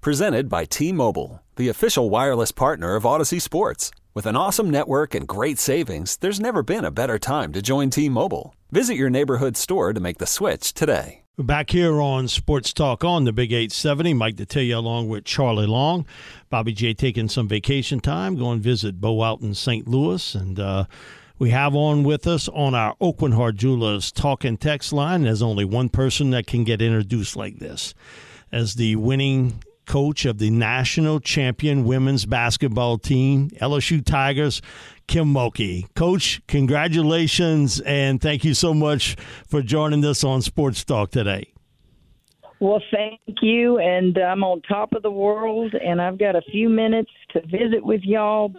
Presented by T Mobile, the official wireless partner of Audacy Sports. With an awesome network and great savings, there's never been a better time to join T Mobile. Visit your neighborhood store to make the switch today. Back here on Sports Talk on the Big 870, Mike Detillier along with Charlie Long. Bobby J taking some vacation time, going visit Bo out in St. Louis. And uh, we have on with us on our Hart Jewelers talk and text line. There's only one person that can get introduced like this as the winning coach of the national champion women's basketball team, LSU Tigers, Kim Mulkey. Coach, congratulations and thank you so much for joining us on Sports Talk today. Well, thank you. And I'm on top of the world, and I've got a few minutes to visit with y'all.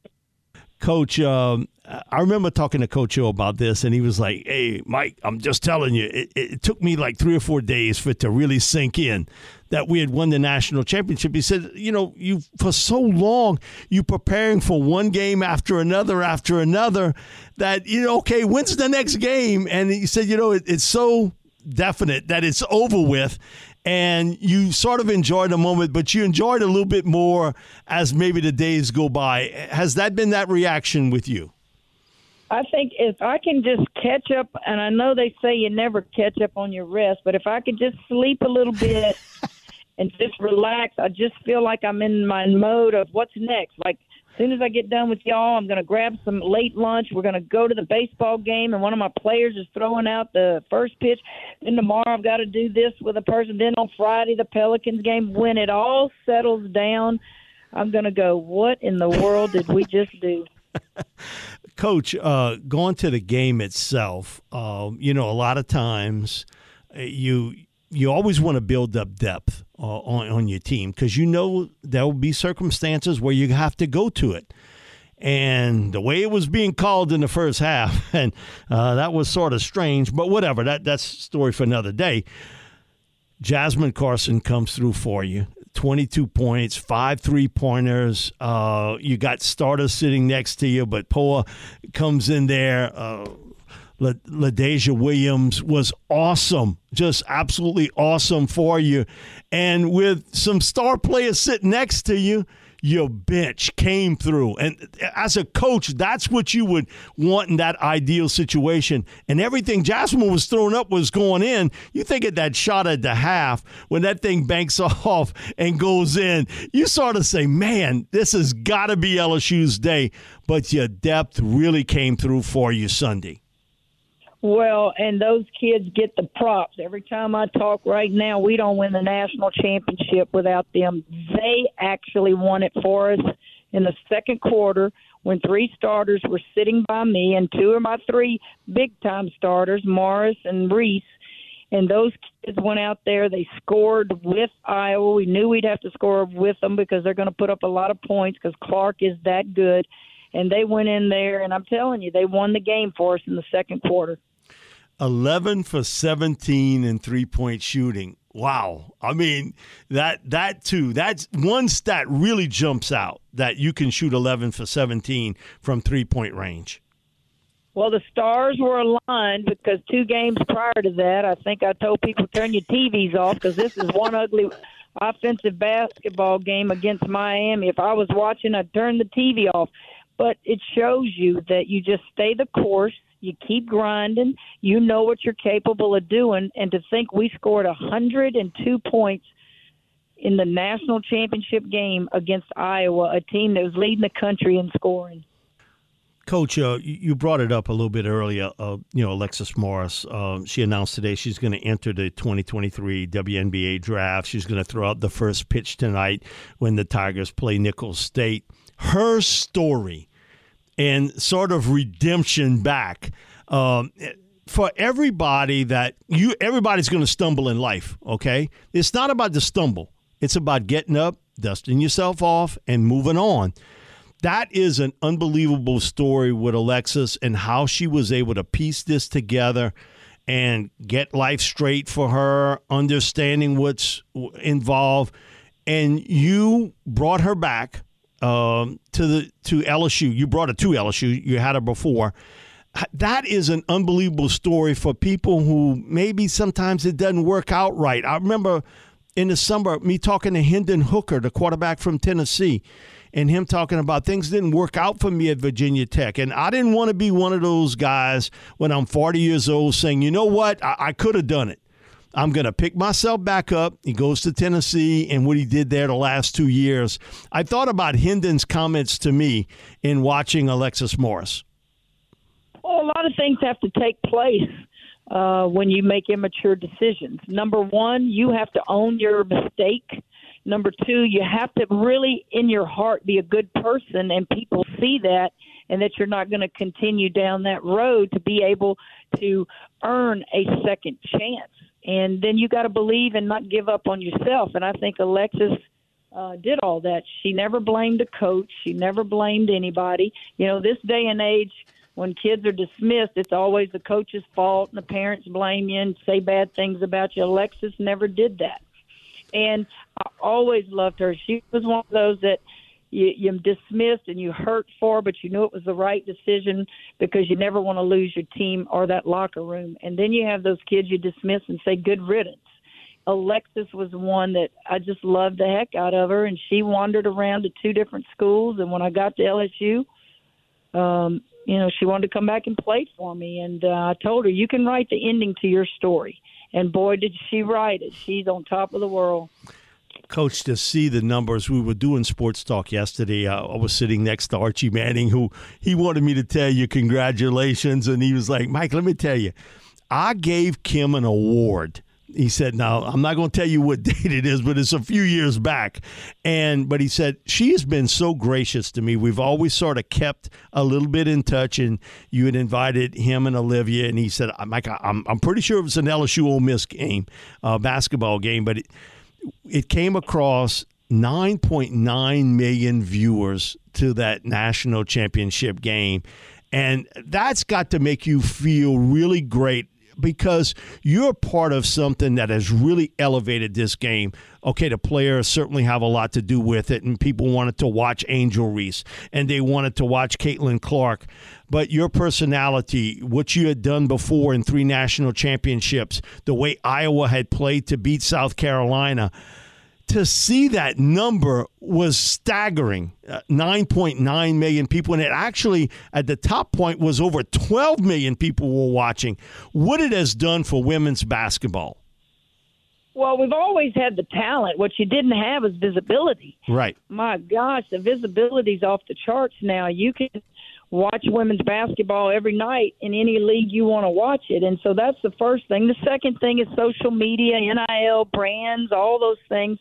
Coach, um, I remember talking to Coach O about this, and he was like, "Hey, Mike, I'm just telling you, it, it, took me like three or four days for it to really sink in that we had won the national championship." He said, "You know, you for so long you preparing for one game after another after another that you know, okay, when's the next game?" And he said, "You know, it, it's so." definite that it's over with and you sort of enjoyed the moment, but you enjoyed a little bit more as maybe the days go by. Has that been that reaction with you? I think if I can just catch up, and I know they say you never catch up on your rest, but if I could just sleep a little bit and just relax, I just feel like I'm in my mode of what's next. Like soon as I get done with y'all, I'm going to grab some late lunch. We're going to go to the baseball game, and one of my players is throwing out the first pitch. Then tomorrow, I've got to do this with a person. Then on Friday, the Pelicans game. When it all settles down, I'm going to go, what in the world did we just do? Coach, uh, going to the game itself, uh, you know, a lot of times uh, you you always want to build up depth uh, on, on your team because you know there will be circumstances where you have to go to it. And the way it was being called in the first half, and uh, that was sort of strange, but whatever. That that's story for another day. Jasmine Carson comes through for you. 22 points, five three pointers. Uh, you got starters sitting next to you, but Poa comes in there. Uh, LaDazhia Williams was awesome, just absolutely awesome for you. And with some star players sitting next to you, your bench came through. And as a coach, that's what you would want in that ideal situation. And everything Jasmine was throwing up was going in. You think of that shot at the half when that thing banks off and goes in. You sort of say, man, this has got to be LSU's day. But your depth really came through for you Sunday. Well, and those kids get the props. Every time I talk right now, we don't win the national championship without them. They actually won it for us in the second quarter when three starters were sitting by me and two of my three big time starters, Morris and Reese. And those kids went out there. They scored with Iowa. We knew we'd have to score with them because they're going to put up a lot of points because Clark is that good. And they went in there, and I'm telling you, they won the game for us in the second quarter. 11 for 17 in three point shooting. Wow. I mean, that that too. That's one stat really jumps out that you can shoot 11 for 17 from three point range. Well, the stars were aligned because two games prior to that, I think I told people turn your TVs off because this is one ugly offensive basketball game against Miami. If I was watching, I'd turn the TV off. But it shows you that you just stay the course you keep grinding. You know what you're capable of doing. And to think we scored 102 points in the national championship game against Iowa, a team that was leading the country in scoring. Coach, uh, you brought it up a little bit earlier. Uh, you know, Alexis Morris. Uh, she announced today she's going to enter the 2023 WNBA draft. She's going to throw out the first pitch tonight when the Tigers play Nicholls State. Her story and sort of redemption back. Um, for everybody that you everybody's going to stumble in life okay it's not about the stumble it's about getting up dusting yourself off, and moving on. That is an unbelievable story with Alexis and how she was able to piece this together and get life straight for her, understanding what's involved. And you brought her back um, to the to LSU. You brought it to LSU. You had it before. That is an unbelievable story for people who maybe sometimes it doesn't work out right. I remember in the summer me talking to Hendon Hooker, the quarterback from Tennessee, and him talking about things didn't work out for me at Virginia Tech. And I didn't want to be one of those guys when I'm 40 years old saying, you know what, I, I could have done it. I'm going to pick myself back up. He goes to Tennessee and what he did there the last two years. I thought about Hendon's comments to me in watching Alexis Morris. Well, a lot of things have to take place uh, when you make immature decisions. Number one, you have to own your mistake. Number two, you have to really, in your heart, be a good person, and people see that, and that you're not going to continue down that road to be able to earn a second chance and then you got to believe and not give up on yourself. And I think Alexis uh, did all that. She never blamed a coach. She never blamed anybody. You know, this day and age, when kids are dismissed, it's always the coach's fault and the parents blame you and say bad things about you. Alexis never did that. And I always loved her. She was one of those that you, you dismissed and you hurt for, but you knew it was the right decision because you never want to lose your team or that locker room. And then you have those kids you dismiss and say good riddance. Alexis was one that I just loved the heck out of her, and she wandered around to two different schools. And when I got to LSU, um, you know, she wanted to come back and play for me. And uh, I told her, you can write the ending to your story. And boy, did she write it! She's on top of the world. Coach, to see the numbers, we were doing sports talk yesterday. Uh, I was sitting next to Archie Manning, who he wanted me to tell you congratulations, and he was like, "Mike, let me tell you, I gave Kim an award." He said, "Now I'm not going to tell you what date it is, but it's a few years back." And but he said she has been so gracious to me. We've always sort of kept a little bit in touch, and you had invited him and Olivia, and he said, "Mike, I'm I'm pretty sure it was an LSU Ole Miss game, uh, basketball game, but." It, it came across 9.9 million viewers to that national championship game. And that's got to make you feel really great because you're part of something that has really elevated this game. Okay, the players certainly have a lot to do with it, and people wanted to watch Angel Reese and they wanted to watch Caitlin Clark. But your personality, what you had done before in three national championships, the way Iowa had played to beat South Carolina, to see that number was staggering uh, 9.9 million people and it actually at the top point was over 12 million people were watching. What it has done for women's basketball. Well we've always had the talent. What you didn't have is visibility. Right. My gosh the visibility's off the charts now. You can watch women's basketball every night in any league you want to watch it. And so that's the first thing. The second thing is social media, NIL, brands, all those things.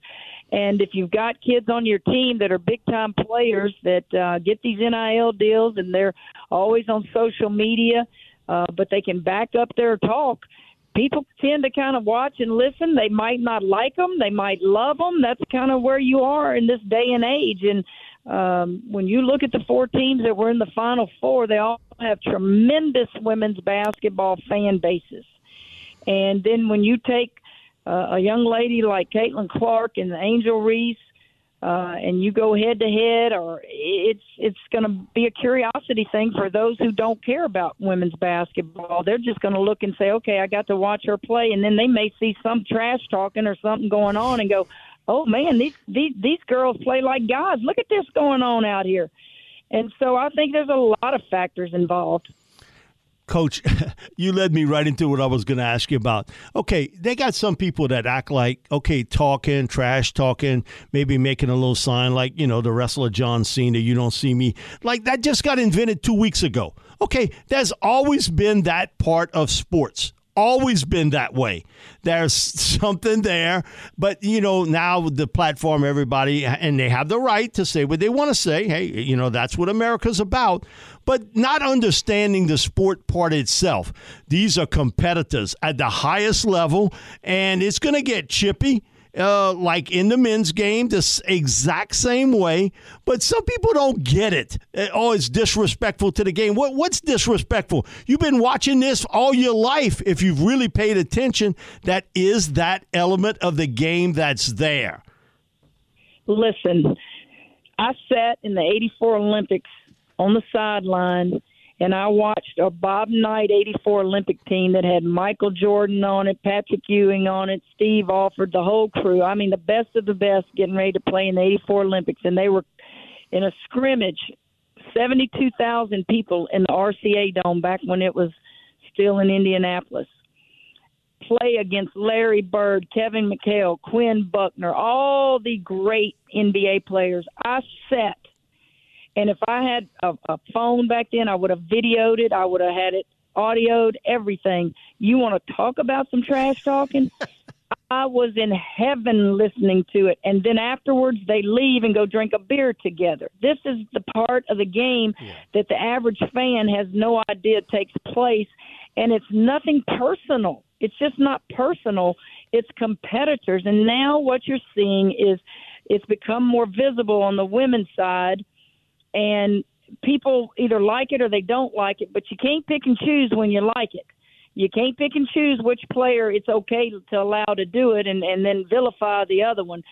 And if you've got kids on your team that are big time players that uh, get these NIL deals and they're always on social media, uh, but they can back up their talk, people tend to kind of watch and listen. They might not like them, they might love them. That's kind of where you are in this day and age. And um, when you look at the four teams that were in the Final Four, they all have tremendous women's basketball fan bases. And then when you take uh, a young lady like Caitlin Clark and Angel Reese, uh, and you go head to head, or it's it's going to be a curiosity thing for those who don't care about women's basketball. They're just going to look and say, "Okay, I got to watch her play," and then they may see some trash talking or something going on and go, oh man, these these these girls play like guys. Look at this going on out here. And so I think there's a lot of factors involved. Coach, you led me right into what I was going to ask you about. Okay, they got some people that act like, okay, talking, trash talking, maybe making a little sign like, you know, the wrestler John Cena, you don't see me. Like that just got invented two weeks ago. Okay, there's always been that part of sports always been that way. There's something there, but you know, now the platform, everybody, and they have the right to say what they want to say. Hey, you know, that's what America's about. But not understanding the sport part itself. These are competitors at the highest level, and it's going to get chippy uh, like in the men's game, the exact same way. But some people don't get it. Uh, oh, it's disrespectful to the game. What, what's disrespectful? You've been watching this all your life. If you've really paid attention, that is that element of the game that's there. Listen, I sat in the 84 Olympics on the sideline and I watched a Bob Knight 84 Olympic team that had Michael Jordan on it, Patrick Ewing on it, Steve Alford, the whole crew. I mean, the best of the best getting ready to play in the 84 Olympics. And they were in a scrimmage, 72,000 people in the RCA Dome back when it was still in Indianapolis. Play against Larry Bird, Kevin McHale, Quinn Buckner, all the great NBA players. I sat and if I had a, a phone back then, I would have videoed it. I would have had it audioed, everything. You want to talk about some trash talking? I was in heaven listening to it. And then afterwards, they leave and go drink a beer together. This is the part of the game yeah. that the average fan has no idea takes place. And it's nothing personal. It's just not personal. It's competitors. And now what you're seeing is it's become more visible on the women's side and people either like it or they don't like it, but you can't pick and choose when you like it. You can't pick and choose which player it's okay to allow to do it and, and then vilify the other one.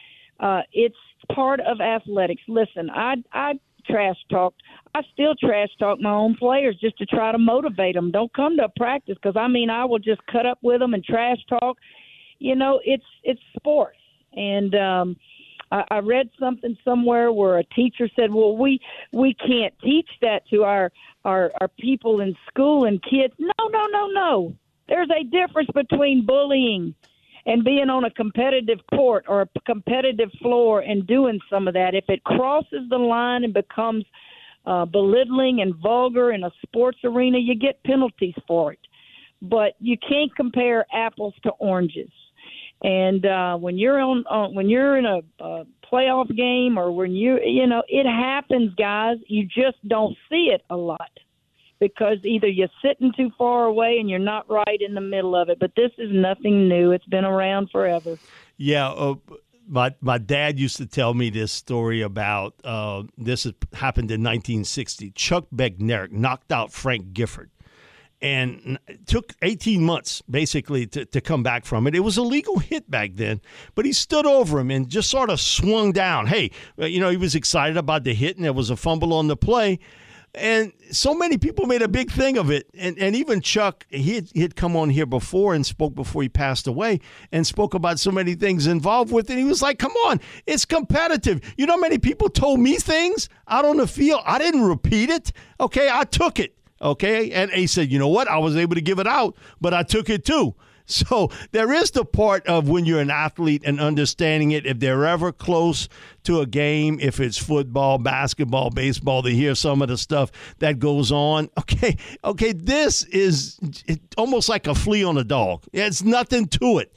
Uh, it's part of athletics. Listen, I I trash talked. I still trash talk my own players just to try to motivate them. Don't come to practice because I mean I will just cut up with them and trash talk. You know, it's it's sports, and um, I, I read something somewhere where a teacher said, "Well, we we can't teach that to our our our people in school and kids." No, no, no, no. There's a difference between bullying and being on a competitive court or a competitive floor and doing some of that. If it crosses the line and becomes uh, belittling and vulgar in a sports arena, you get penalties for it. But you can't compare apples to oranges. And uh, when you're on, uh, when you're in a, a playoff game, or when you, you know, it happens, guys. You just don't see it a lot because either you're sitting too far away and you're not right in the middle of it. But this is nothing new; it's been around forever. Yeah. Uh, my my dad used to tell me this story about uh, this happened in 1960. Chuck Bednarik knocked out Frank Gifford and it took 18 months basically to, to come back from it. It was a legal hit back then, but he stood over him and just sort of swung down. Hey, uh, you know, he was excited about the hit and there was a fumble on the play. And so many people made a big thing of it. And, and even Chuck, he had, he had come on here before and spoke before he passed away and spoke about so many things involved with it. He was like, come on, it's competitive. You know many people told me things out on the field? I didn't repeat it. Okay, I took it. Okay. And he said, you know what? I was able to give it out, but I took it too. So there is the part of when you're an athlete and understanding it. If they're ever close to a game, if it's football, basketball, baseball, they hear some of the stuff that goes on. Okay, okay, this is almost like a flea on a dog. It's nothing to it.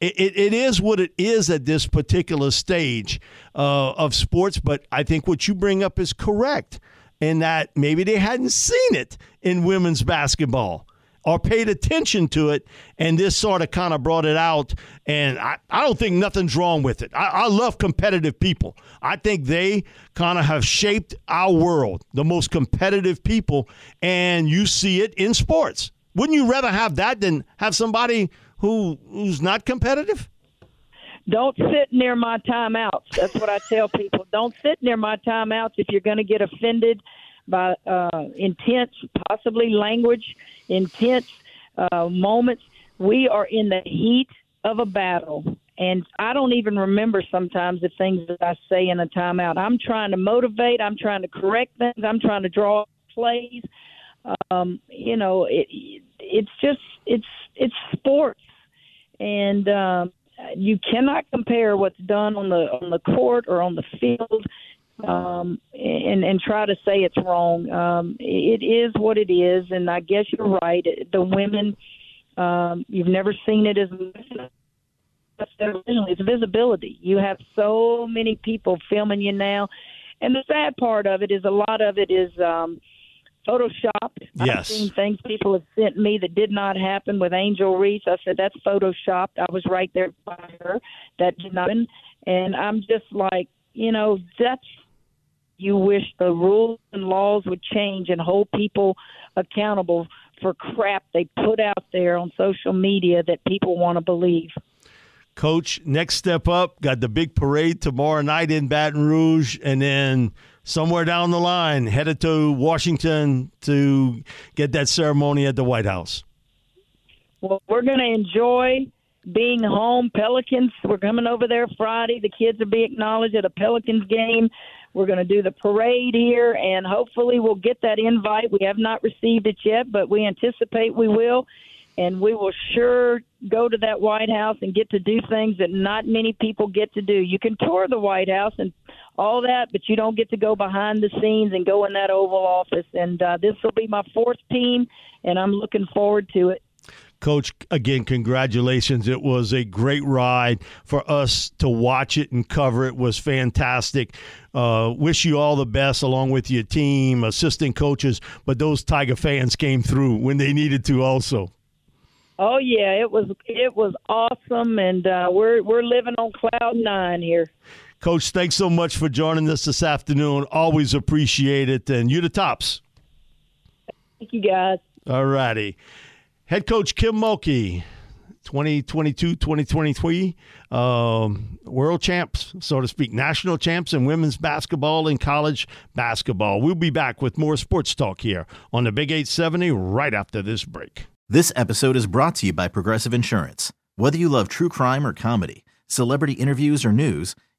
It, it, it is what it is at this particular stage uh, of sports, but I think what you bring up is correct in that maybe they hadn't seen it in women's basketball or paid attention to it, and this sort of kind of brought it out. And I, I don't think nothing's wrong with it. I, I love competitive people. I think they kind of have shaped our world, the most competitive people, and you see it in sports. Wouldn't you rather have that than have somebody who who's not competitive? Don't sit near my timeouts. That's what I tell people. Don't sit near my timeouts if you're going to get offended by uh, intense, possibly language, intense uh, moments. We are in the heat of a battle. And I don't even remember sometimes the things that I say in a timeout. I'm trying to motivate. I'm trying to correct things. I'm trying to draw plays. Um, you know, it, it's just it's it's sports, and um, you cannot compare what's done on the on the court or on the field um, and and try to say it's wrong. Um, it is what it is, and I guess you're right. The women, um, you've never seen it as it's visibility. You have so many people filming you now, and the sad part of it is a lot of it is um, photoshopped. Yes. I've seen things people have sent me that did not happen with Angel Reese. I said that's photoshopped. I was right there by her. That did not happen. And I'm just like, you know, that's you wish the rules and laws would change and hold people accountable for crap they put out there on social media that people want to believe. Coach, next step up, got the big parade tomorrow night in Baton Rouge, and then somewhere down the line, headed to Washington to get that ceremony at the White House. Well, we're going to enjoy being home. Pelicans, we're coming over there Friday. The kids will be acknowledged at a Pelicans game. We're going to do the parade here, and hopefully, we'll get that invite. We have not received it yet, but we anticipate we will. And we will sure go to that White House and get to do things that not many people get to do. You can tour the White House and all that, but you don't get to go behind the scenes and go in that Oval Office. And uh, this will be my fourth team, and I'm looking forward to it. Coach, again, congratulations. It was a great ride for us to watch it and cover it was fantastic. Uh, wish you all the best along with your team, assistant coaches, but those Tiger fans came through when they needed to also. Oh yeah, it was it was awesome, and uh, we're we're living on cloud nine here. Coach, thanks so much for joining us this afternoon. Always appreciate it, and you the tops. Thank you, guys. All righty. Head coach Kim Mulkey, 2022 2023 um, world champs, so to speak, national champs in women's basketball and college basketball. We'll be back with more sports talk here on the Big 870 right after this break. This episode is brought to you by Progressive Insurance. Whether you love true crime or comedy, celebrity interviews or news,